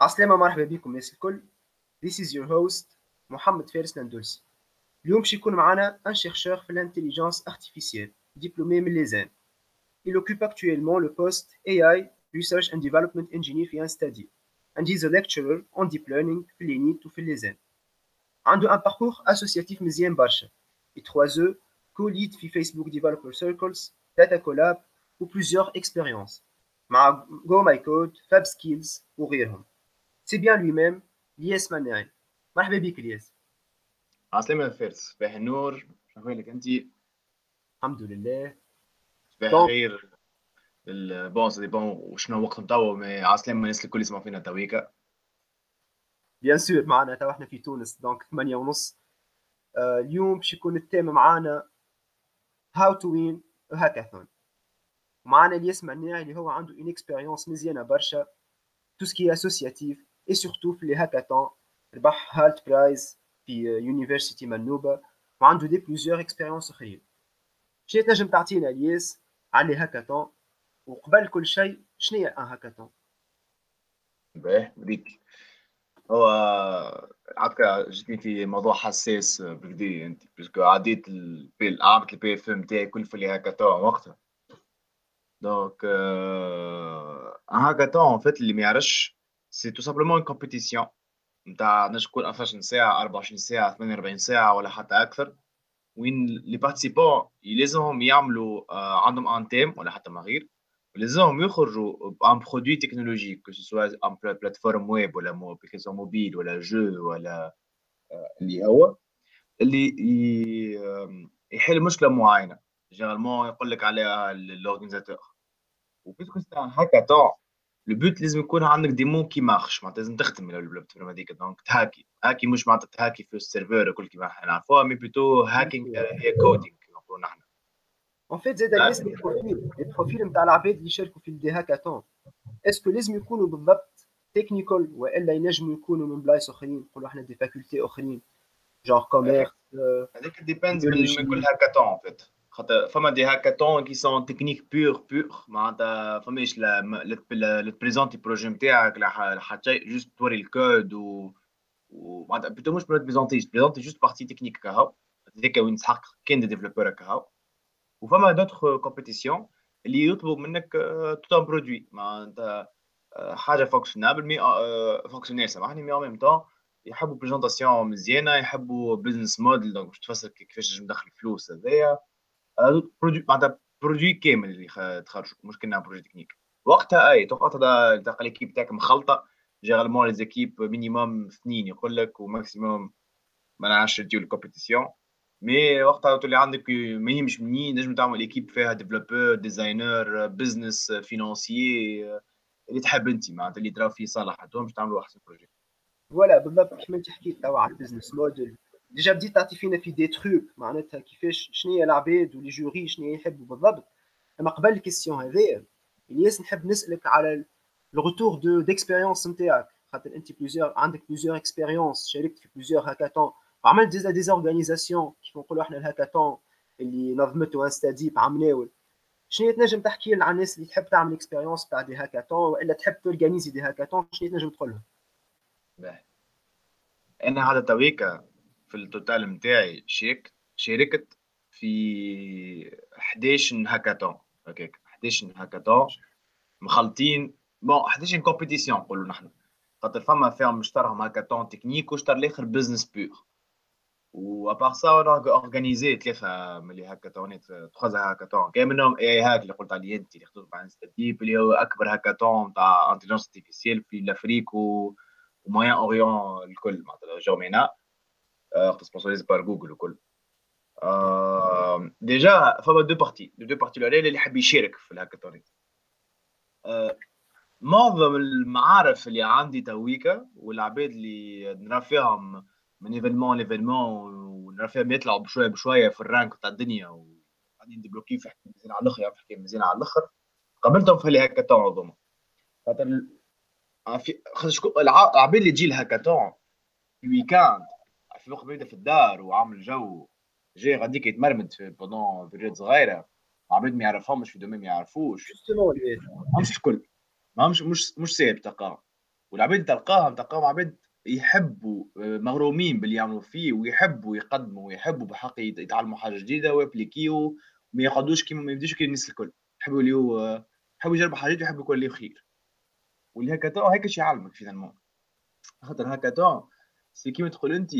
عسلامة مرحبا بكم الناس الكل This is your host محمد فارس نندلسي اليوم باش يكون معنا un chercheur في l'intelligence artificielle diplômé من ليزان Il occupe actuellement le poste AI Research and Development Engineer في Instadi and he's a lecturer on deep learning في لينيت وفي ليزان عنده un parcours associatif مزيان برشا et 3 E co-lead في Facebook Developer Circles Data Collab و plusieurs expériences مع Go My Code, Fab Skills وغيرهم c'est bien lui-même لياس مناعي مرحبا بك لياس عسلامة فارس. صباح النور. شنو انت الحمد لله. صباح الخير. bon c'est bon وشنو وقت توا mais عسلامة الناس الكل يسمعوا فينا تويكا. bien sûr معنا تو إحنا في تونس. donc 8 ونص. آه اليوم باش يكون ال thème معنا how to win hackathon ومعنا الياس مناعي اللي هو عنده une expérience مزيانة برشا. tout ce qui associatif et surtout في les hackathons ربح Hult Prize في université منوبه وعنده des plusieurs expériences اخرين شنو تنجم تعطينا الياس على les hackathons وقبل كل شيء شنو هي un hackathon باهي bref هو عادك جيتني في موضوع حساس بكدي انت parce que عديت البي عملت البي اف ام تاعي كل في les hackathons وقتها donc un hackathon فات اللي ما يعرفش c'est tout simplement compétition نتاع نجم تكون 12 ساعه 24 ساعه 48 ساعه ولا حتى أكثر وين les participants لازمهم يعملوا عندهم un team ولا حتى ما غير ولازمهم يخرجوا ب un produit technologique que ce soit une plateforme web ولا application mobile ولا jeu ولا اللي هو اللي يحل مشكله معينه généralement يقول لك عليها l'organisateur و puisque c'est un hackathon le but لازم يكون عندك démo qui marche معناتها لازم تخدم ال plateforme هذيك. donc تهاكي هاكي مش معناتها تهاكي في ال serveur وكل كيما إحنا نعرفوها mais plutôt hacking هي coding كيما نقولوا نحن. en fait زاد لازم ال profil ال profil نتاع العباد اللي يشاركوا في ال des hackathons est-ce que لازم يكونوا بالضبط technical وإلا ينجموا يكونوا من بلايص آخرين؟ نقولوا إحنا des facultés آخرين. genre commerce هذيك depends من كل hackathon en fait خاطر فما des hackathons qui sont technique pur pur معناتها فماش لا تبريزونتي ال projet نتاعك لا حتى شيء juste توري الكود و ومعناتها plutôt مش بريزونتي بريزونتي juste partie technique كهو هذيك وين تحقق كان دي développeurs كهو وفما d'autres compétitions اللي يطلبوا منك tout un produit معناتها حاجة fonctionnable mais fonctionnel سامحني mais en même temps يحبوا présentation مزيانة يحبوا business model donc باش تفسر كيفاش ندخل فلوس هذايا. produit معناتها produit كامل اللي تخرجوا. مش كنا projet technique. وقتها أي وقتها تلقى l'équipe تاعك مخلطة. généralement les équipes minimum اثنين يقول لك و maximum ما نعرفش تديو ال compétition mais وقتها تولي عندك ما يهمش منين نجم تعمل équipe فيها développeur designer business financier اللي تحب أنت. معناتها اللي تراو فيه صالح باش تعملوا أحسن projet voilà بالضبط كيما انت حكيت توا على ال business model déjà بديت تعطي فينا في des trucs معناتها كيفاش شنو هي العباد و les jurys شنو يحبوا بالضبط اما قبل ال question هذايا الياس نحب نسالك على ال retour d'expérience نتاعك خاطر انت plusieurs عندك plusieurs expériences شاركت في plusieurs hackathons وعملت déjà des organisations كيف نقولوا إحنا الهاكاثون اللي نظمته InstaDeep عملاول شنو تنجم تحكي لنا عن الناس اللي تحب تعمل expérience تاع des hackathons والا تحب تورغانيزي des hackathons شنو تنجم تقول لهم؟ أنا هذا تويكا في ال total نتاعي شيك شاركت في 11 hackathons هكاك. 11 hackathons. مخلطين bon 11 compétitions نقولوا نحن. خاطر فما فيهم مشترهم hackathon technique وشتر الآخر business pur و à part ça organisé ثلاثة من les هاكاثونات trois hackathons. كاين منهم AI Hack اللي قلت عليه انت اللي خدوه مع InstaDeep اللي هو أكبر هاكاثون تاع intelligence artificielle في ال Afrique و و Moyen-Orient الكل. معناتها جومينا sponsorisé par Google وكل déjà فما deux parties deux parties الاولى اللي حاب يشارك في الهاكاثونات معظم المعارف اللي عندي تويكا والعباد اللي نرى فيهم من événement ل événement ونرى فيهم يطلعوا بشوية بشوية في ال rank تاع الدنيا وقاعدين ديبلوكي في حكاية مزيان على الآخر في حكاية مزيان على الآخر. قابلتهم في الهاكاثون هذوما خاطر العباد اللي تجي الهاكاثون في week-end في وقت بيبدا في الدار وعامل جو جاي غاديك يتمرمد في pendant une période صغيرة. عباد ما يعرفهمش في domaine ما يعرفوش. ماهمش الكل. ماهمش مش مش ساهل تلقاهم والعباد تلقاهم تلقاهم عباد يحبوا آه، مغرومين باللي يعملوا فيه ويحبوا يقدموا ويحبوا بحق يتعلموا حاجة جديدة ويبليكيو. ما يقعدوش كيما ما يبدوش كيما الناس الكل. يحبوا آه، يحبوا يجربوا حاجات ويحبوا يكون خير. واللي هكا هيك شي يعلمك finalement خاطر هكا c'est كيما تقول انت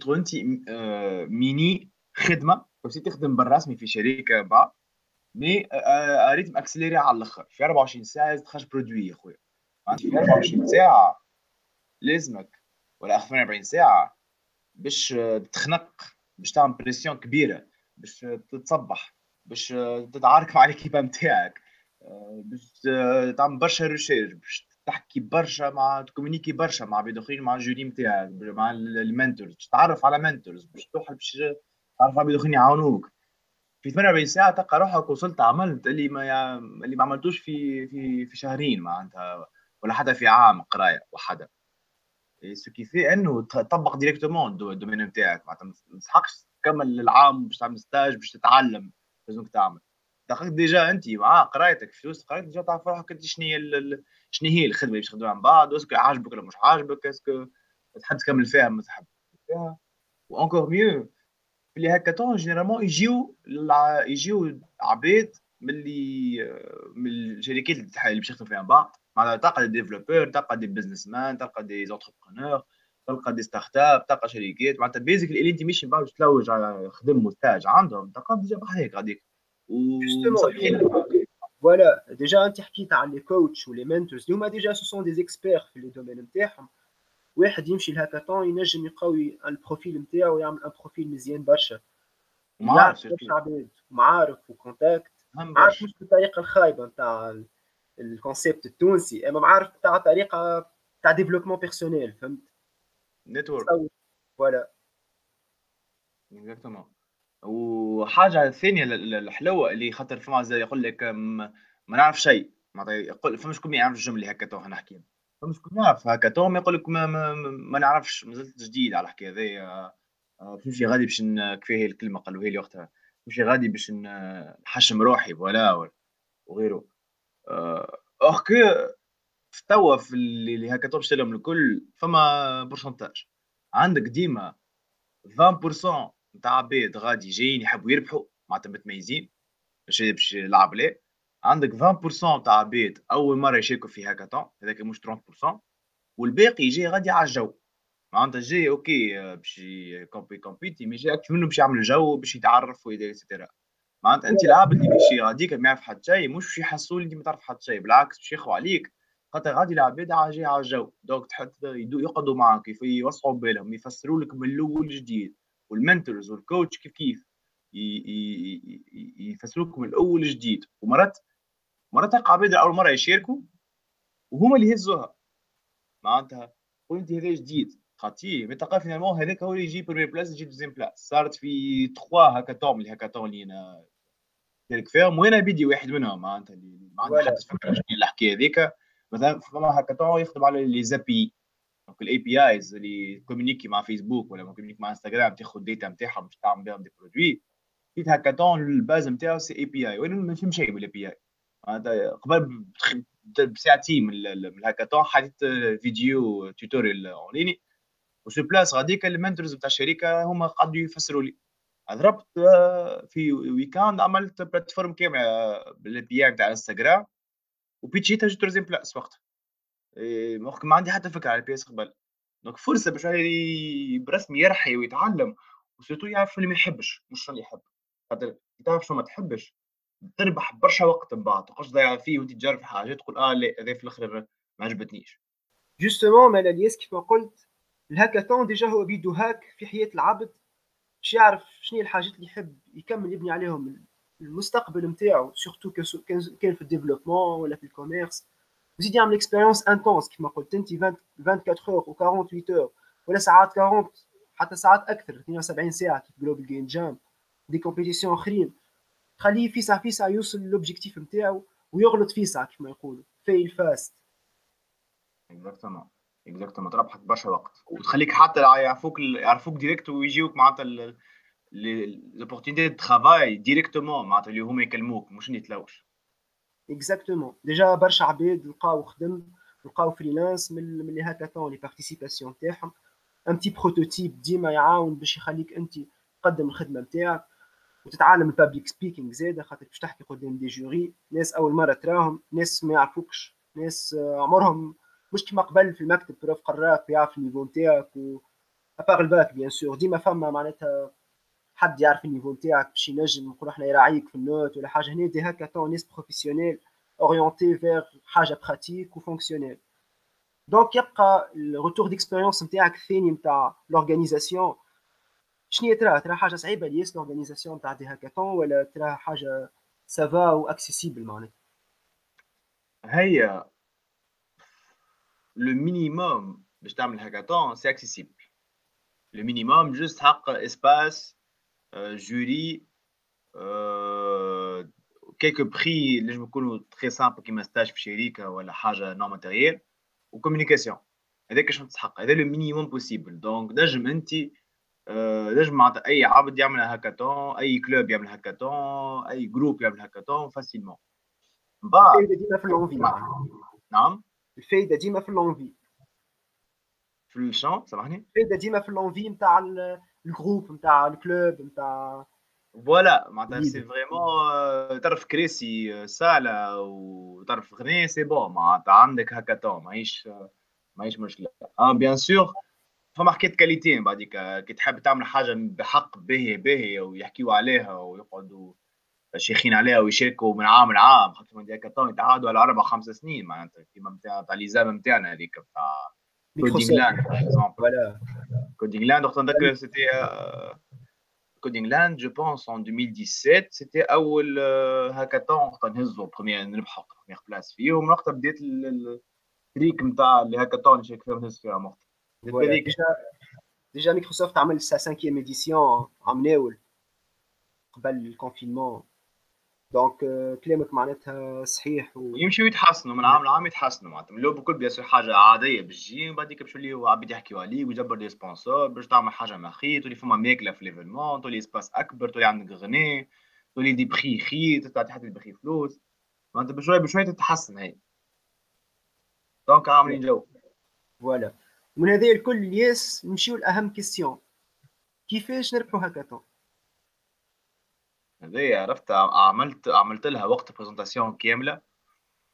تقول انت آه، ميني خدمة. بس تخدم بالرسمي في شركه بعد mais rythme accéléré على الآخر. في 24 ساعة لازم تخرج produit يا خويا في 24 ساعة لازمك. ولا 48 ساعة باش تخنق باش تعمل pression كبيرة باش تتصبح باش تتعارك مع l'équipe نتاعك باش تعمل برشا recherche باش تحكي برشا مع ت communiquer برشا مع عباد اخرين مع ال jury نتاعك مع ال mentors تتعرف على mentors باش تروح باش تعرف عباد اخرين يعاونوك. في 48 ساعة تلقى روحك وصلت عملت اللي ما اللي ما عملتوش في في في شهرين معناتها ولا حتى في عام قراية وحده ce qui fait إنه تطبق directement ال domaine نتاعك معناتها ما تسحقش تكمل العام باش تعمل stage باش تتعلم لازمك تعمل. دخلت déjà أنت مع قرايتك في وسط قرايتك déjà تعرف روحك انت شنو هي شنو هي الخدمة اللي باش تخدمها من بعد est-ce que عاجبك ولا مش عاجبك est-ce que تحب تكمل فيها ما تحب فيها. و encore mieux في hackathon généralement يجيو يجيو عباد من اللي من الشركات اللي باش تخدم فيها من بعد. معناتها تلقى des développeurs تلقى des businessmen تلقى des entrepreneurs تلقى des startups تلقى شركات. معناتها بيزك اللي أنت ماشي بعد تلوج على خدمة stage عندهم تلقى déjà بحال غاديك. voilà déjà انت حكيت على les coachs و les mentors اللي هما déjà ce sont des experts في les domaines نتاعهم واحد يمشي الهاكاثون ينجم يقوي ال profil نتاعو ويعمل un profil مزيان برشا معارف برشا عباد معارف و contacts عارف مش بالطريقة الخايبه نتاع ال concept التونسي اما معارف تاع طريقه تاع développement personnel فهمت network voilà exactement وحاجة ثانية الحلوه اللي خاطر فما زي يقول لك ما نعرف شيء. معناتها يقول فما شكون ما يعرف الجمله هكا تو نحكي. فما شكون يعرف هكا تو ما يقول لك ما, ما, ما نعرفش مازلت جديد على الحكاية هذيا نمشي غادي باش كيفاه الكلمة قالوها لي وقتها. نمشي غادي باش نحشم روحي فوالا وغيره. اخ كو في توا في اللي هكا باش لهم الكل فما بورسنتاج عندك ديما 20% نتاع عباد غادي جايين يحبوا يربحوا معناتها متميزين باش باش يلعب ليه. عندك 20% تاع عباد أول مرة يشاركوا في هاكاثون هذاك مش 30% والباقي جاي غادي على الجو معناتها جاي أوكي باش كومبي كومبيتي مي جاي منه باش يعمل جو باش يتعرف اكسترا معناتها أنت العابد اللي باش غاديك ما يعرف حتى شيء مش باش يحسوا اللي ما تعرف حتى شيء بالعكس باش يخوا عليك. خاطر غادي العباد جاي على الجو دونك حتى يقعدوا معاك يوسعوا بالهم يفسروا لك من الأول جديد والمنتورز والكوتش كيف كيف من الأول جديد. ومرات مرات تلقى عباد أول مرة يشاركوا وهما اللي يهزوها. معناتها قول أنت هذا جديد. خاطي mais تلقى finalement هذاك هو اللي يجي première place يجي deuxième place صارت في trois hackathons les hackathons اللي أنا شارك فيهم وأنا بيدي واحد منهم. معناتها اللي ما عندي حتى فكرة شنو الحكاية هذيك مثلا فما هاكاثون يخدم على les API donc ال APIs اللي communiquer مع فيسبوك ولا communiquer مع انستغرام تاخذ data نتاعهم باش تعمل بهم des produits في hackathon ال base نتاعو c'est API وأنا ما نفهم شيء بال API قبل بساعتين من الهاكاثون حطيت vidéo tutoriel en ligne و sur place غاديك ال mentors بتاع الشركة هما قعدوا يفسروا لي ضربت في weekend عملت plateforme كامله بال API بتاع انستغرام و pitch يتها جيت troisième place وقتها إيه، ما عندي حتى فكرة على ال APIs قبل donc فرصه باش برسمي يربح ويتعلم و surtout يعرف اللي ما يحبش مش اللي يحب. خاطر تعرف شو ما تحبش تربح برشا وقت من بعد تقعدش تضيع فيه وانت تجرب حاجات تقول آه لا هذا في الآخر ما عجبتنيش. justement مال الياس كيف ما قلت ال hackathon déjà هو بيدو هاك في حياة العبد باش يعرف شنو الحاجات اللي يحب يكمل يبني عليهم المستقبل نتاعو surtout كان في ال développement ولا في ال commerce وزيد يعمل expérience intense كيما قلت انت 24 heures و 48 heures ولا ساعات 40 حتى ساعات أكثر 72 ساعه كيف Global Game Jam des compétitions اخرين تخليه فيسع فيسع يوصل l'objectif نتاعو ويغلط فيسع كيما يقولوا fail fast exactement exactement تربحك برشا وقت وتخليك حتى يعرفوك يعرفوك direct ويجيوك معناتها l'opportunité de travail directement معناتها اللي هما يكلموك مش يتلوش exactement déjà برشا عباد لقاو خدم لقاو freelance من les hackathons les participations تاعهم un petit prototype ديما يعاون باش يخليك انت تقدم الخدمه نتاعك وتتعلم ال public speaking زاده خاطر باش تحكي قدام des jurys ناس اول مره تراهم ناس ما يعرفوكش ناس عمرهم مش كيما قبل في المكتب prof قراك ويعرف ال niveau نتاعك و à part ال bac bien sûr ديما فما معناتها حد يعرف ال niveau نتاعك باش ينجم نقول إحنا يراعيك في ال note ولا حاجة. هنا des hackathons ناس professionnels orienté vers حاجة pratique و fonctionnelle donc يبقى ال retour d'expérience نتاعك الثاني نتاع l'organisation شنو ترى؟ ترى حاجة صعيبة ليس l'organisation نتاع des hackathons ولا ترى حاجة ça va و accessible معناتها؟ هي le minimum باش تعمل hackathon c'est accessible le minimum juste حق espace jury quelques prix نجم يكونوا très simples كيما stage في شركه ولا حاجة nous matériel و communication هذاك شنو تسحق هذا le minimum possible donc نجم انت نجم معناتها اي عبد يعمل هاكاثون اي club يعمل هاكاثون اي groupe يعمل hackathon facilement بعد الفايده ديما في ال l'envie نعم الفايده ديما في ال l'envie في الشون سامحني الفايده ديما في ال l'envie نتاع ال groupe نتاع ال club نتاع فوالا معناتها سي فريمون تعرف كريسي سالة وتعرف غني سي بون معناتها عندك هاكاثون ماهيش ماهيش مشكلة آه بيان سور فما حكاية كاليتي بعديك كي تحب تعمل حاجة بحق باهية باهية ويحكيوا عليها ويقعدوا شيخين عليها ويشاركوا من عام لعام خاطر من هاكاثون يتعادوا على أربع خمس سنين معناتها كيما نتاع تاع ليزام نتاعنا هذيك نتاع كودينغ لاند voilà Coding Land وقت نذكر c'était Coding Land je pense en 2017 c'était اول هاكاثون وقت نهزوا première نربحوا première place فيه ومن وقتها بديت ال trick نتاع les hackathons اللي شارك فيها نهز فيها وقتها déjà déjà Microsoft عمل sa 5 édition عام ناول قبل ال confinement donc كلامك معناتها صحيح و... يمشيو يتحسنوا من عام لعام يتحسنوا معناتها. le بكل bien حاجة عادية باش تجي وبعديك باش يوليو عباد يحكيو عليك ويجبر des sponsors باش تعمل حاجة ما خير تولي فما ماكلة في l'événement تولي l'espace أكبر تولي عندك غني تولي des prix خير تعطي حتى بخي فلوس. معناتها بشوي بشوي تتحسن هي. donc عاملين جو. voilà من هذا الكل الياس نمشيو لأهم question كيفاش نربحوا هاكاثون هذه عرفت عملت عملت لها وقت présentation كاملة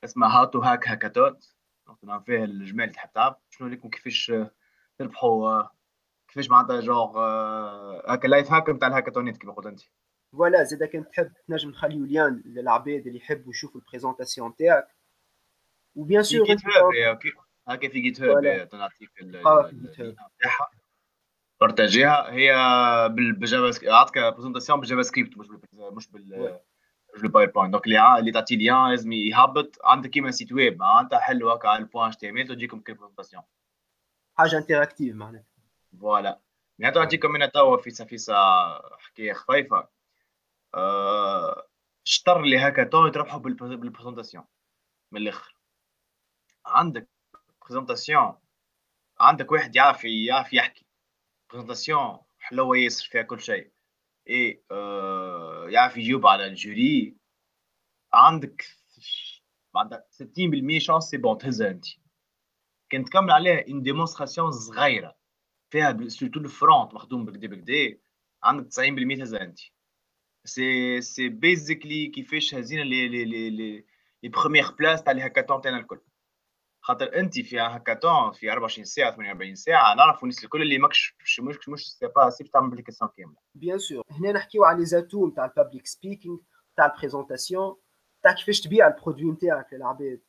اسمها how to hack hackathon نعم فيها الجمال اللي تحب تعرف. شنو لكم كيفاش تربحوا؟ كيفاش معناتها جوغ هكا لايف هاك نتاع الهاكاتونيت كيما قلت انت. فوالا زيد كان تحب تنجم نخليو ليان للعباد اللي يحبوا يشوفوا البريزونتاسيون تاعك. وبيان سور هكا في جيت هاب تنعطيك تاعها بارتاجيها هي بالجافا سكريبت عطيك برزنتاسيون بالجافا سكريبت مش بال مش بال مش دونك اللي اللي تعطي ليان لازم يهبط. عندك كيما سيت ويب معناتها حلو هكا على البوان إتش تي إم إل تجيكم برزنتاسيون حاجة interactive معناتها. voilà. معناتها نعطيكم من توا فيسا فيسا حكاية خفيفة. أه شطر les hackathons يتربحوا بال présentation من الآخر. عندك présentation عندك واحد يعرف يعرف يحكي. présentation حلوة ياسر فيها كل شيء. إي آه يعرف يجاوب على ال jury. عندك عندك 60% chance c'est bon تهزها أنت. كان تكمل عليها une démonstration صغيرة. فيها surtout ال front مخدوم بكدا بكدا عندك 90% تهزها أنت. c'est c'est basically كيفاش هزينا les les les les premières places تاع les hackathons تاعنا الكل. خاطر انت في هاكاثون في 24 ساعة 48 ساعة نعرفوا الناس الكل اللي ماكش مش مش مش c'est pas c'est تعمل application كاملة. bien sûr هنا نحكيو على les atouts نتاع ال public speaking نتاع ال présentation تاع كيفاش تبيع ال produit نتاعك للعباد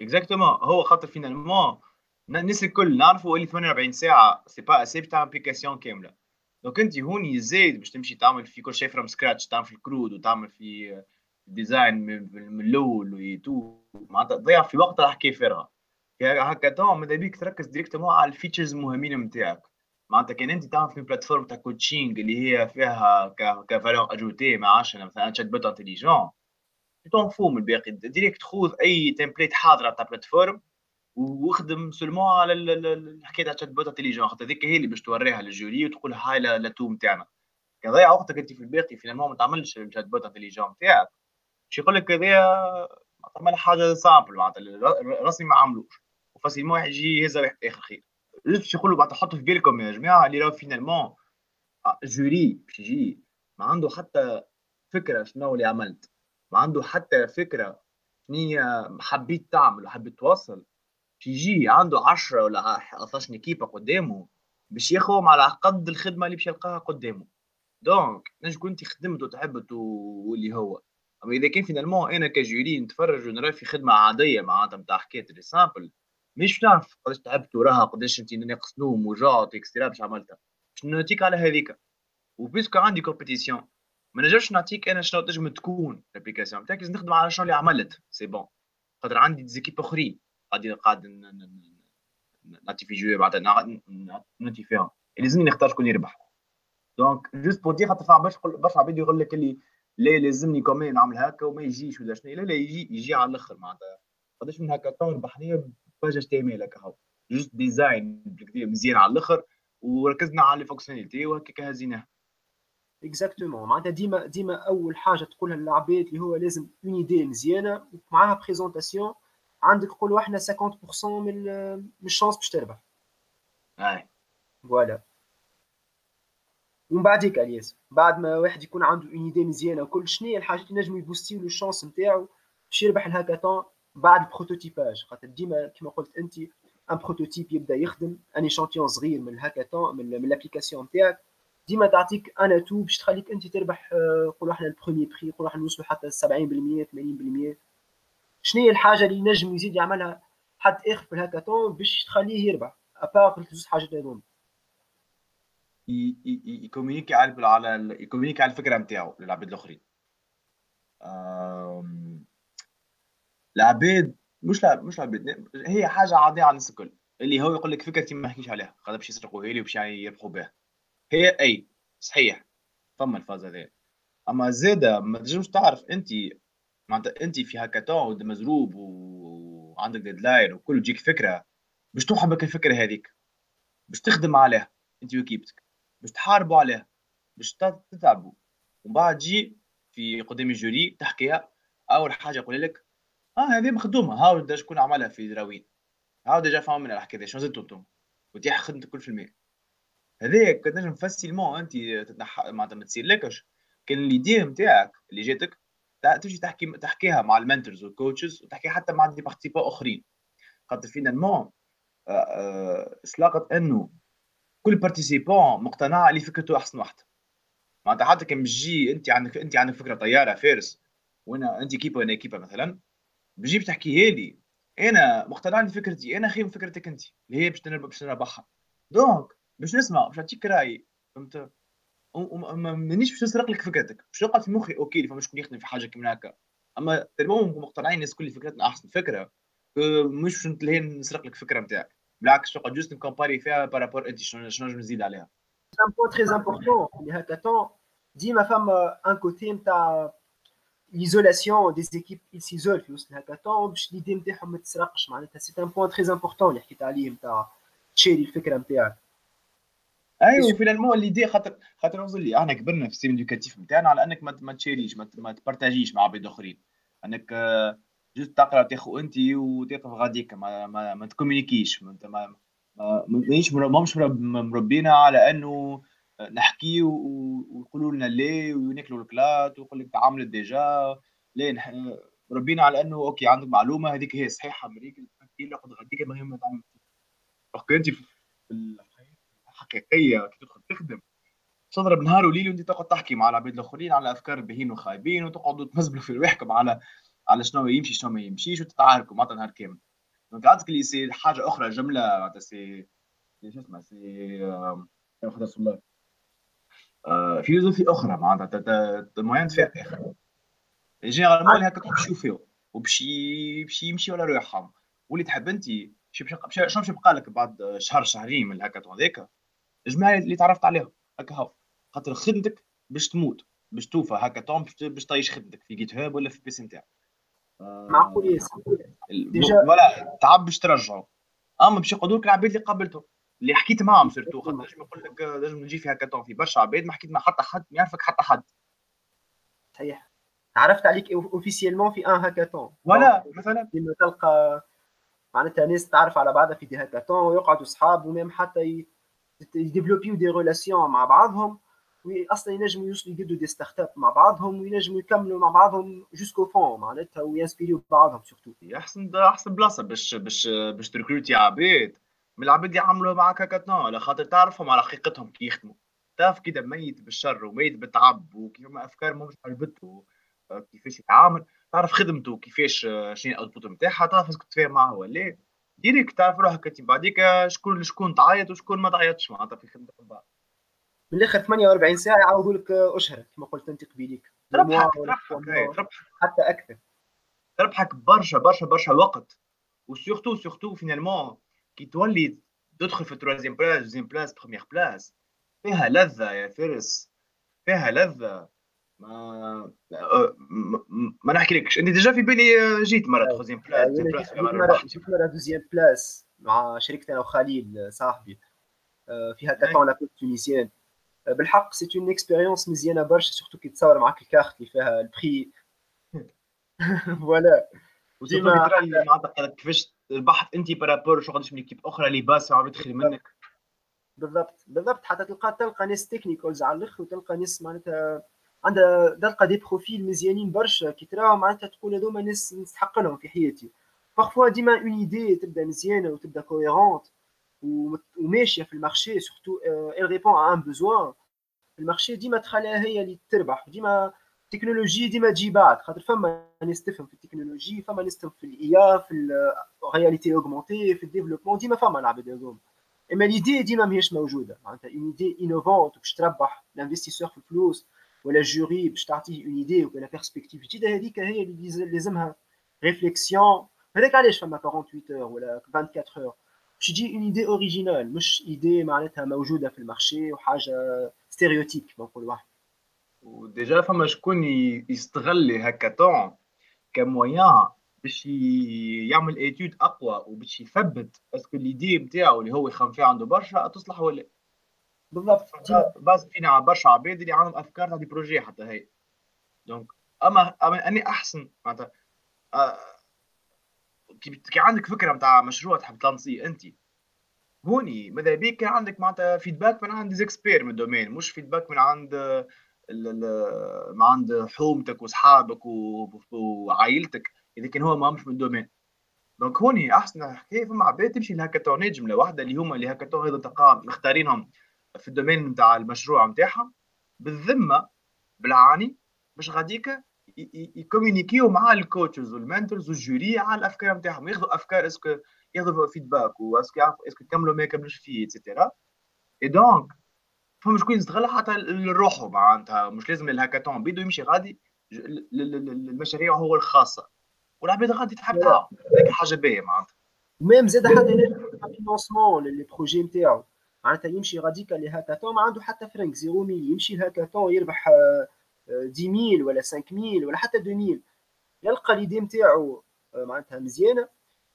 exactement هو خاطر finalement الناس الكل نعرفوا اللي 48 ساعة c'est pas c'est تعمل application كاملة. donc انت هوني زايد باش تمشي تعمل في كل شيء from scratch تعمل في ال CRUD وتعمل في design من الأول et tout معناتها تضيع في وقت راح كيف فارغه هاكاثون ماذا بيك تركز directement على ال features المهمين نتاعك معناتها كأن أنت تعمل في plateforme تاع coaching اللي هي فيها ك valeur ajoutée ما عادش مثلا chatbot intelligent t'en fous من الباقي. direct خذ أي template حاضره تاع plateforme واخدم seulement على الحكاية تاع chatbot intelligent خاطر هذيك هي اللي باش توريها لل jury وتقول هاي l'atout نتاعنا كان ضيع وقتك أنت في الباقي. finalement ما تعملش ال chatbot intelligent نتاعك يقول لك هذايا تعمل حاجة simple معناتها الرسمي ما عملوش. و facilement واحد يجي يهز واحد آخر خير. juste باش يقولوا بعد حطوا في بالكم يا جماعة اللي راهو finalement jury باش يجي ما عنده حتى فكرة شنو اللي عملت. ما عنده حتى فكرة شنو حبيت تعمل وحبيت توصل. باش يجي عنده 10 ولا 11 équipe قدامه باش ياخذهم على قد الخدمة اللي باش يلقاها قدامه. donc نجم كنت خدمت وتعبت واللي هو. أما إذا كان finalement أنا ك jury نتفرج ونرى في خدمة عادية معناتها نتاع حكاية ريسامبل مش نعرف قداش تعبت وراها قداش انت ناقص نوم وجعت extra باش عملتها. باش نعطيك على هذيك. و puisque عندي compétition ما نجمش نعطيك أنا شنو تنجم تكون ال application لازم نخدم على شنو اللي عملت. c'est bon خاطر عندي des équipes أخرين. قاعدين قاعد نعطي في جو بعد نعطي فيها. لازمني نختار شكون يربح. donc juste pour dire خاطر برشا برشا عباد يقول لك اللي لا لازمني كمان نعمل هكا وما يجيش ولا شنو. لا لا يجي يجي على الأخر معناتها. قداش من هكا تون ربحني page HTML هكا هو juste design مزيان على الأخر وركزنا على ال fonctionnalité وهكاك هزيناها. exactement معناتها ديما ديما أول حاجة تقولها للعباد اللي هو لازم une idée مزيانة ومعاها présentation عندك قولوا إحنا 50% من من ال chance باش تربح. أي. voilà ومن بعديك إلياس بعد ما واحد يكون عنده une idée مزيانة وكل شنو هي الحاجات اللي نجموا يبوستيو له ال chance نتاعو باش يربح الهاكاثون بعد ال prototypage. خاطر ديما كما قلت أنت un prototype يبدأ يخدم un échantillon صغير من الهاكاثون من, من ال application نتاعك. ديما تعطيك أنا تو باش تخليك أنت تربح نقولوا إحنا ال premier prix نقولوا إحنا نوصلوا حتى 70% 80% شنو هي الحاجة اللي ينجم يزيد يعملها حد آخر في الهاكاثون باش تخليه يربح؟ ابار الزوج حاجات هذوما. يكومينيكي على على يكومينيكي على الفكرة نتاعو للعباد الآخرين. العباد مش لعب مش لعباد هي حاجة عادية على الناس الكل. اللي هو يقول لك فكرتي ما نحكيش عليها خاطر باش يسرقوا لي وباش يربحوا بها. هي أي صحيح فما الفاز هذا. أما زادة ما تنجمش تعرف أنت معناتها أنت في هاكاثون مزروب وعندك deadline وكل تجيك فكرة باش توحى بك الفكرة هذيك باش تخدم عليها أنت وكيبتك. باش تحاربوا عليها باش تتعبوا ومن بعد تجي في قدام ال jury تحكيها أول حاجة يقول لك آه هذه مخدومة هاو دا شكون عملها في دراوين؟ هاو déjà فاهم من الحكاية شنو زدتوا أنتم؟ وتيح خدمتك كل في المية. هذاك كنجم facilement أنت معناتها ما تصيرلكش كان ال l'idée نتاعك اللي جاتك تجي تحكي تحكيها مع ال mentors وال coaches وتحكي حتى مع des participants أخرين. خاطر finalement سلاقت أنه كل participant مقتنع اللي فكرته أحسن واحدة معناتها حتى كان بتجي أنت عندك أنت عندك فكرة طيارة فارس وأنا أنت équipe وأنا équipe مثلا بجيب تحكيها لي أنا مقتنع اللي فكرتي أنا خير من فكرتك أنت اللي هي باش باش نربحها donc باش نسمع باش نعطيك رايي فهمت؟ مانيش باش نسرق لك فكرتك باش يقعد في مخي أوكي فما شكون يخدم في حاجة كيما هكا. أما تقريبا مقتنعين الناس كل فكرتنا أحسن فكرة مش باش نتلهي نسرق لك الفكرة نتاعك بالعكس تقعد juste نكومباري فيها par rapport انت شنو نجم نزيد عليها un point très important اللي هاكاثون ديما فما un côté نتاع l'isolation des équipes يسيزول في وسط الهاكاثون باش l'idée نتاعهم ما تسرقش معناتها c'est un point très important اللي حكيت عليه نتاع تشيري الفكرة نتاعك أيوه finalement l'idée خاطر خاطر نوصل لي إحنا كبرنا في ال système éducatif نتاعنا على انك ما تشيريش ما تبارتاجيش مع عباد اخرين انك juste تقرا تاخو انت وتقف غاديك ما ما, ما تكومينيكيش ما ما مانيش مش مربينا على انه نحكي ويقولوا لنا لا وناكلوا الكلات ويقول لك تعامل déjà. لا مربينا على انه أوكي عندك معلومة هذيك هي صحيحة أمريكا ناخذ غاديك مهمه تعمل أنت في الحياة الحقيقية كي تدخل تخدم. تضرب نهار وليل وأنت تقعد تحكي مع العباد الآخرين على أفكار باهين وخايبين وتقعدوا تمزبلوا في رواحكم على على شنو يمشي شنو ما يمشيش وتتعاركوا معناتها نهار كامل دونك عندك اللي سي حاجة أخرى جملة معناتها سي شو اسمها سي رسول الله آه، فيلوزوفي أخرى معناتها موان تفاق اخر généralement هكا باش يشوفوا وباش باش يمشي على روحهم واللي تحب انت شنو باش يبقى لك بعد شهر شهرين من الهاكاثون هذاك الجماعة اللي تعرفت عليهم هكا هو خاطر خدمتك باش تموت باش توفى هاكاثون باش طيش خدمتك في GitHub ولا في PC نتاعك معقول ياسر ولا تعب باش ترجعه اما باش يقعدوا لك العباد اللي قابلتهم. اللي حكيت معاهم surtout خاطر نجم نقول لك نجم نجي في هاكاثون في برشا عباد ما حكيت مع حتى حد ما يعرفك حتى حد. صحيح. تعرفت عليك officiellement في un hackathon ولا مثلا؟ لما تلقى معناتها ناس تعرف على بعضها في des hackathons ويقعدوا اصحاب و même حتى يديفلوبيو des relations مع بعضهم. واصلا ينجموا يوصلوا يقدوا des startups مع بعضهم وينجموا يكملوا مع بعضهم jusqu'au fond معناتها وينسبيريو بعضهم surtout أحسن أحسن بلاصة باش باش باش تركروتي عباد من العباد اللي يعملوا معك هاكاثون على خاطر تعرفهم على حقيقتهم كي يخدموا. تعرف كده ميت بالشر وميت بالتعب وكيف أفكار مش عجبته كيفاش يتعامل. تعرف خدمته كيفاش شنو ال output نتاعها تعرف est-ce que تتفاهم معاه ولا direct تعرف روحك انت بعديك شكون شكون تعيط وشكون ما تعيطش معناتها في خدمة بعض. من الآخر 48 ساعة يعوضوا لك أشهرك كما قلت أنت قبيليك. ربحك ربحك حتى أكثر. ربحك برشا برشا برشا وقت و surtout surtout finalement كي تولي تدخل في ال troisième place deuxième place première place فيها لذة يا فارس. فيها لذة. ما ما نحكي أنت déjà في بالي جيت مرة troisième place جيت مرة جيت مرة deuxième place مع شركتي أنا وخليل صاحبي. في هاكاثون لا تونيسيان بالحق c'est une expérience مزيانة برشا surtout كي تصور معك الكارت اللي فيها ال prix فوالا وديما معناتها كيفاش البحث أنت بارابور شغل من اكيب أخرى اللي باس عم يدخل منك. بالضبط بالضبط. حتى تلقى تلقى ناس تكنيكالز على الآخر وتلقى ناس معناتها عندها تلقى دي بروفيل مزيانين برشا. كي تراهم معناتها تقول هذوما ناس نستحق لهم في حياتي. بارفوا ديما اون ايدي تبدأ مزيانة وتبدأ كويرونت وماشيه في المارشي سورتو ال ريبون ا ان بوزوان المارشي ديما تخليها هي اللي تربح ديما التكنولوجي ديما تجي بعد خاطر فما ناس تفهم في التكنولوجي فما ناس تفهم في ال AI في ال réalité augmentée في ال développement ديما فما العباد هذوما اما l'idée ديما ماهيش موجوده معناتها une idée innovante باش تربح ال investisseur في الفلوس ولا ال jury باش تعطيه une idée ولا perspective جديده هذيك هي اللي لازمها réflexion هذاك علاش فما 48 heures ولا 24 heures باش تجي une idée originale مش idée معناتها موجودة في ال marché وحاجة stéréotype كما نقول واحد و déjà فما شكون يستغل les hackathons كـ moyen باش يعمل étude أقوى وباش يثبت est-ce que l'idée نتاعو اللي هو يخمم فيها عنده برشا تصلح ولا؟ بالضبط. parce que فينا برشا عباد اللي عندهم أفكار تاع des projets حتى هي donc اما أما أني أحسن معناتها كي عندك فكرة نتاع مشروع تحب تلانسيه أنت. هوني ماذا بيك؟ كان عندك معناتها feedback من عند des experts من ال domaine مش feedback من عند من عند حومتك وأصحابك وعائلتك إذا كان هو ما مش من ال domaine donc هوني أحسن حكايه فما عباد تمشي لهاكاثونات جمله واحدة اللي هما les hackathons هذا تلقاهم مختارينهم في ال domaine نتاع المشروع نتاعهم بالذمة بالعاني باش غاديك y communiqu يو مع ال coaches وال mentors وال jury على الأفكار نتاعهم ياخذوا أفكار est-ce que ياخذوا feedback و est-ce que يعرفوا est-ce que كملوا ما يكملوش فيه et cetera اي donc فما شكون يستغل حتى لروحه معناتها مش لازم الهاكاثون بيدو يمشي غادي المشاريع هو الخاصة. والعباد غادي تحب تعاون هذيك حاجة باهية معناتها. و même زاد حتى financement les projets نتاعو. معناتها يمشي غاديكا لهاكاثون ما عنده حتى فرنك zéro mille يمشي الهاكاثون يربح 10000 ولا 5000 ولا حتى 2000 يلقى ليدي نتاعو معناتها مزيانة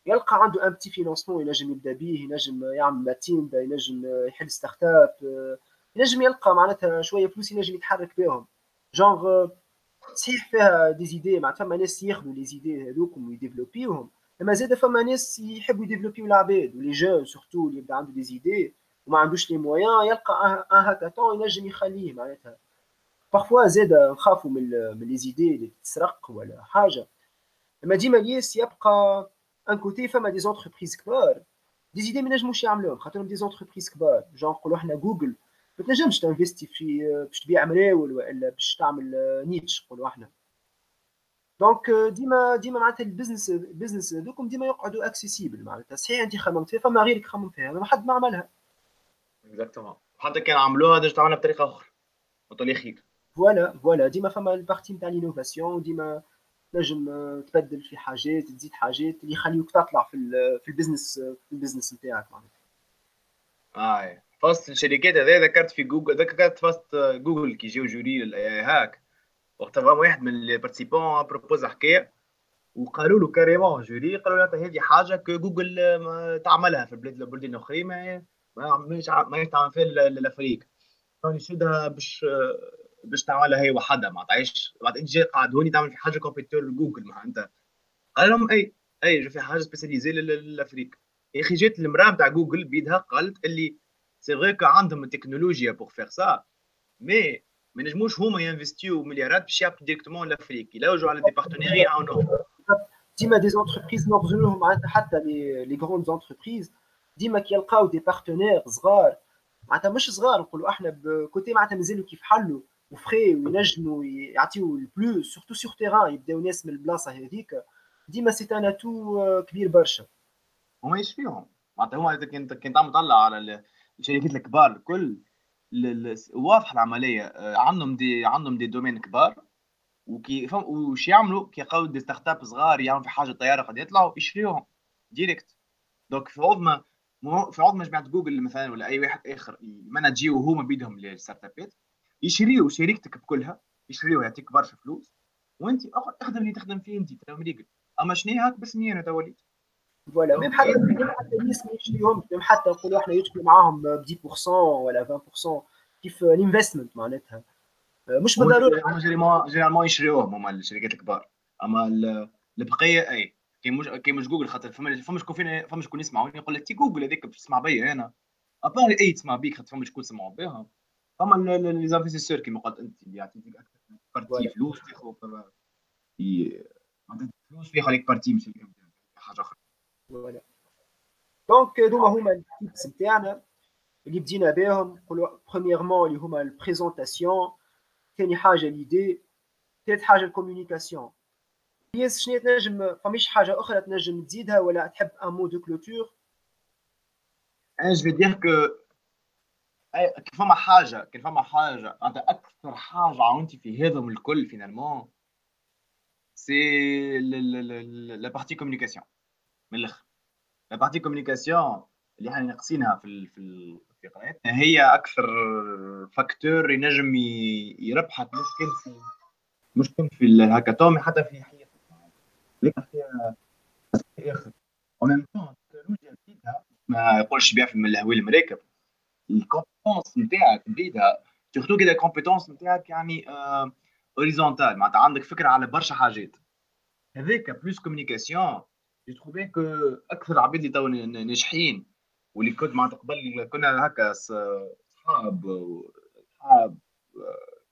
يلقى عنده ان بتي فينونسمون ينجم يبدأ به ينجم يعمل ماتين ينجم يحل ستارت اب ينجم يلقى معناتها شوية فلوس ينجم يتحرك بهم جونغ صحيح فيها دي زيدي معناتها فما ناس ياخذوا لي زيدي هذوكم ويديفلوبيوهم أما زاد فما ناس يحبوا يديفلوبيو العباد ولي جون سورتو اللي يبدأ عنده دي زيدي وما عندوش لي مويان يلقى ان هاكاثون ينجم يخليه معناتها. بارفوا زاد نخافوا من من لي زيدي اللي تسرق ولا حاجة اما ديما الياس يبقى ان كوتي فما دي زونتربريز كبار دي زيدي ما ينجموش يعملوهم خاطرهم دي زونتربريز كبار جون نقولوا إحنا جوجل ما تنجمش تنفيستي في باش تبيع مراول ولا باش تعمل نيتش نقولوا إحنا دونك ديما ديما معناتها البزنس البزنس هذوكم ديما يقعدوا اكسيسيبل معناتها صحيح انت خممت فيها فما غيرك خمم فيها ما حد ما عملها exactement حتى كان عملوها déjà تعملها بطريقه أخرى وطريقه خير voilà voilà ديما فما ال partie نتاع l'innovation ديما تنجم تبدل في حاجات تزيد حاجات اللي يخليوك تطلع في في ال business في ال business نتاعك معناتها آه فاست الشركات هذا ذكرت في جوجل ذكرت فاست جوجل كي جاو jury هاك وقتها فما واحد من ال participants propose حكايه وقالوا له carrément jury قالوا له هذه حاجة que جوجل تعملها في البلاد البلدان الاخرين ما ما ما يتعمل فيها الافريق يعني شدها باش باش تعملها هي وحدها ما تعيش. بعد إنت جاي قاعد هوني تعمل في حاجة كومبيتور لجوجل ما أنت. قال لهم اي اي في حاجة سبيسياليزي للافريك يا أخي جات المرأة نتاع جوجل بيدها قالت اللي سي فري عندهم التكنولوجيا بوغ فيغ سا مي ما نجموش هما ينفستيو مليارات باش يعطوا ديريكتومون لافريك يلوجوا على دي بارتنير يعاونوهم ديما دي زونتربريز نخرجوا لهم معناتها حتى لي لي غروند زونتربريز ديما كيلقاو دي بارتنير صغار. معناتها مش صغار نقولوا إحنا بكوتي معناتها مازالوا كيف حلوا. وفري وينجموا يعطيو البلو سورتو سور تيران يبداو ناس من البلاصة هذيك. ديما سي ان اتو كبير برشا. هما إيش فيهم. معناتها هما كنت عم تطلع على الشركات الكبار الكل واضحة العملية. آه، عندهم دي عندهم دي دومين كبار وكي وش يعملوا؟ كيلقاو دي ستارت اب صغار يعملوا في حاجة طيارة قد يطلعوا يشريوهم ديريكت دونك في ما في ما جماعة جوجل مثلا ولا أي واحد آخر يمانجيو هما بيدهم الستارت ابات يشريوا شركتك بكلها يشريوا يعطيك برشا فلوس وانت اخدم اللي تخدم فيه انت مريقل أما شنو هاك باسمي أنا توليت فوالا ميم حتى حتى الناس ما يشريهم حتى نقولوا إحنا يدخلوا معاهم ب 10% ولا 20% كيف ال investment معناتها. مش بالضرورة. généralement يشريوهم هما الشركات الكبار. أما البقية أي كي مش كي مش جوجل خاطر فما فما شكون فينا فما شكون يسمعوني يقول لك تي جوجل هذيك تسمع بيا أنا. à part أي تسمع بيك خاطر فما شكون سمعوا بها فما les investisseurs كيما قلت انت اللي يعطيك أكثر partie فلوس تاخذ فلوس يخليك partie مش حاجة أخرى voilà donc هذوما هما ال tips نتاعنا اللي بدينا بهم نقولوا premièrement اللي هما ال présentation ثاني حاجة l'idée ثالث حاجة ال communication ياس شنو تنجم فماش حاجة أخرى تنجم تزيدها ولا تحب un mot de clôture أنا je dirais que كيف فما حاجة كيف فما حاجة. أنت أكثر حاجة عاونتي في هذا الكل finalement c'est la partie communication من الأخر. la partie communication اللي إحنا ناقصينها في في في قرايتنا هي أكثر facteur ينجم يربحك. مش كان في مش كان في الهاكاثون حتى في حياتك. ليك فيها آخر. ومن التكنولوجيا جديدة ما يقولش بها من الهوي المراكب. ال compétences نتاعك جديدة surtout quand ال compétences نتاعك يعني horizontales معناتها عندك فكرة على برشا حاجات. هذاك plus communication je trouvais que أكثر عباد اللي تو ناجحين واللي كنت معناتها قبل كنا هكا صحاب صحاب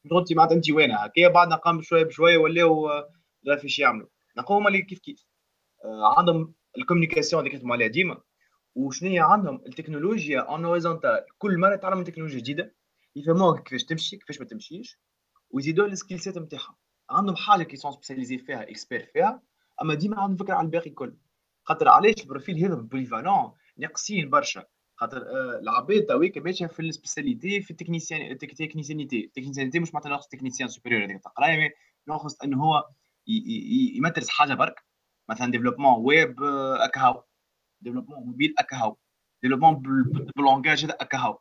كنت معناتها أنت وين؟ هكا بعدنا قام شوية بشويه ولاو لا فيش يعملوا. نقوم اللي كيف كيف. عندهم ال communication اللي كتبوا عليها ديما. وشنو هي عندهم؟ التكنولوجيا en horizontal كل مرة تعلم تكنولوجيا جديدة يفهموك كيفاش تمشي كيفاش ما تمشيش ويزيدوا ال skill set نتاعهم عندهم حاجة qui sont spécialisés فيها expert فيها أما ديما عندهم فكرة على الباقي الكل. خاطر علاش ال profil هذا polyvalent ناقصين برشا. خاطر آه العباد تويك ماشية في ال spécialité في ال technicien ال technicianité. ال technicianité مش معناتها ناقص technicien supérieur هذيك القرايه ناقص انه هو يمترس حاجة برك. مثلا développement web اكاهو développement mobile اكاهو développement بال langage هذا اكاهو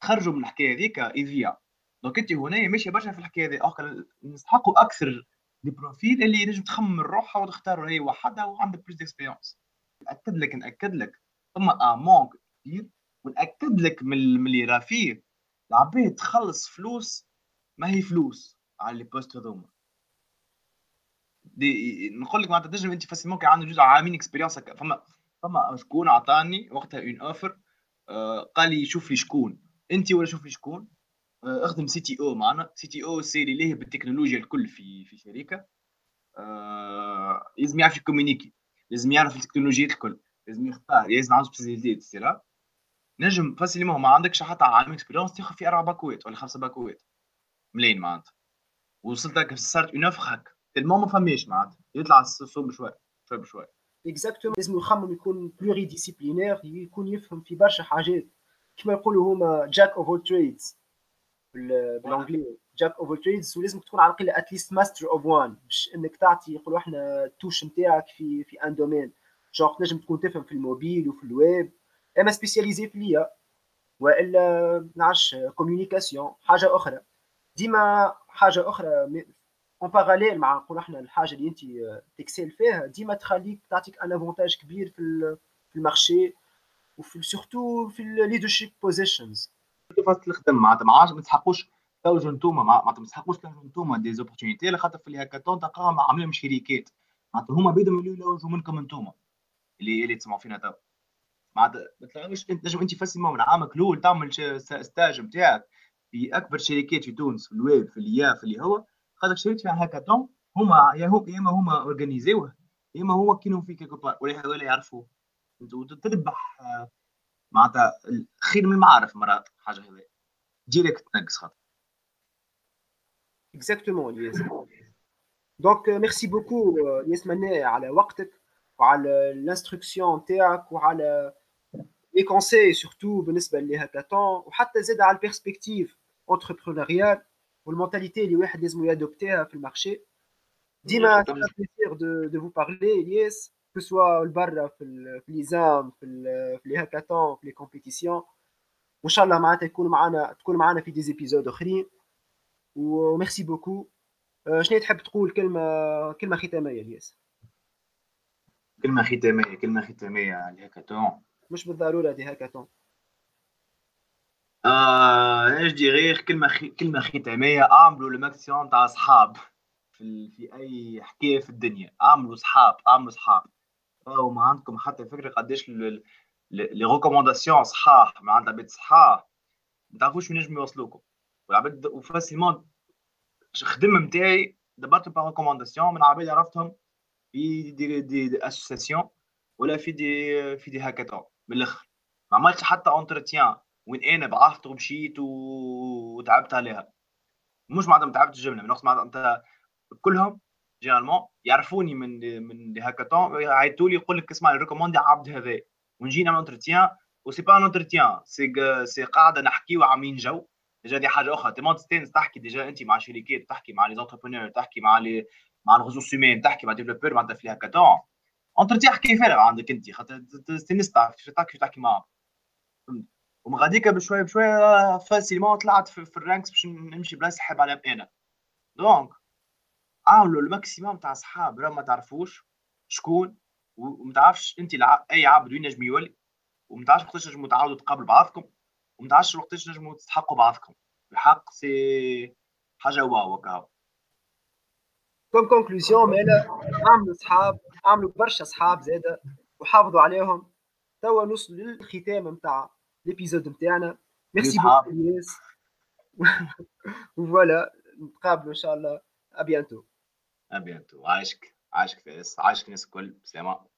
تخرجوا من الحكاية هذيك ايفيا دونك أنت هنا ماشيه برشا في الحكاية هذه نستحقوا أكثر دي بروفيل اللي ينجم تخمم روحها وتختار هي وحدها وعندك بلوس ديكسبيريونس ناكد لك نأكد لك. ثم امونك كبير ونأكد لك من اللي راه فيه. العباد تخلص فلوس ما هي فلوس على لي بوست هذوما. دي نقول لك معناتها تنجم أنت فاسي ممكن عنده جزء عامين اكسبيريونس فما فما شكون عطاني وقتها اون اوفر آه قال لي شوف لي شكون. انت ولا شوف لي شكون؟ آه اخدم سي تي أو معنا. سي تي أو سي اللي ليه بالتكنولوجيا الكل في في شركة. آه لازم يعرف يكومينيكي لازم يعرف التكنولوجيات الكل لازم يختار لازم عنده سبيسياليتي سيرا نجم فاسي ما ما عندكش حتى عام اكسبيريونس تاخذ في أربع باكوات ولا خمسة باكوات ملايين معناتها. وصلت لك صارت اون اوفر هكا. المهم ما فماش معناتها. يطلع السوق بشوي شوي بشوي. Exactement لازم يخمم يكون pluridisciplinaire يكون يفهم في برشا حاجات. كما يقولوا هما jack of all trades بال anglais jack of all trades ولازم تكون على الأقل at least master of one باش إنك تعطي يقولوا إحنا ال touche نتاعك في في un domaine genre تنجم تكون تفهم في الموبيل وفي الويب. أما spécialisé في l'IA وإلا نعرفش communication حاجة أخرى. ديما حاجة أخرى en parallèle مع نقول إحنا الحاجة اللي أنت ت exceller فيها ديما تخليك تعطيك un avantage كبير في في ال marché وفي surtout في ال leadership positions كيفاش تخدم معناتها ما ما تحقوش تلوجوا انتوما ما تستحقوش تلوجوا انتوما des opportunités خاطر في الهاكاثون تلقاهم عاملين شركات معناتها هما بيدهم اللي يلوجوا منكم انتوما اللي اللي تسمعوا فينا تو معناتها ما أنت نجم أنت فاسي من عامك الأول تعمل stage نتاعك في أكبر شركات في تونس في الويب في l'IA في اللي هو خاطر شاركت في هاكاثون هما يا هم يا إما هما organiser وه يا إما هما كينو في quelque part ولا يعرفوه. وتربح معناتها خير من المعارف مرات حاجة هذه directe تنقص خاطر. Exactement yes donc merci beaucoup منى على وقتك وعلى ال instructions تاعك وعلى les conseils surtout بالنسبة للهاكاثون وحتى زاد على ال perspective entrepreneuriale وال mentalité اللي واحد لازم ي adopter ها في ال marché ديما plaisir de de vous parler الياس que ce soit البرا في في les exams في في les hackathons في les compétitions وان شاء الله معناتها يكون معنا تكون معنا في des épisodes اخرين و merci beaucoup شنو تحب تقول كلمه كلمه ختاميه الياس كلمه ختاميه كلمه ختاميه على الهاكاثون مش بالضروره des hackathons آه إيش دي غير؟ كلمة. كلمة ختامية. أعملوا ال maximum تاع أصحاب. في في أي حكاية في الدنيا. أعملوا أصحاب أعملوا أصحاب. راهو ما عندكم حتى فكرة قداش les recommandations صحاح معناتها بيت صحاح ما تعرفوش ينجموا يوصلوكم. والعباد و facilement الخدمة نتاعي دبرت par recommandation من عباد عرفتهم في دي دي, دي اسوسياسيون ولا في des في des hackathons من الآخر. ما عملتش حتى entretien وين أنا بعثت ومشيت وتعبت عليها. مش معناتها ما تعبتش الجمله من معناتها انت كلهم généralement يعرفوني من من des hackathons يعيطوا لي يقول لك اسمع recommander عبد هذا. ونجي نعمل entretien و c'est pas entretien c'est c'est قاعدة نحكيو عاملين جو. ديجا دي حاجة أخرى. تيمون تستانس تحكي. déjà أنت مع شركات تحكي مع les entrepreneurs تحكي مع les مع ال ressources humaines تحكي مع développeurs معناتها في hackathon entretien حكي فارغ عندك أنت. خاطر تستانس تحكي تحكي تحكي معاه ومن غاديكا بشويه بشويه facilement طلعت في, في ال ranks باش نمشي بلاصه حاب على أنا donc عاملوا ال maximum تاع صحاب راه ما تعرفوش شكون وما تعرفش أنت أي عبد وين نجم يولي وما تعرفش وقتاش نجموا تعاودوا تقابلوا بعضكم وما تعرفش وقتاش نجموا تستحقوا بعضكم. الحق c'est حاجة wow هكا comme conclusion مالا عملوا صحاب عملوا برشا صحاب زادة وحافظوا عليهم. توا نوصلوا للختام نتاع l'épisode نتاعنا merci beaucoup الياس voilà نتقابلوا إن شاء الله. ابيانتو ابيانتو عايشك. عايشك فارس. عايشك الناس الكل. سلامة.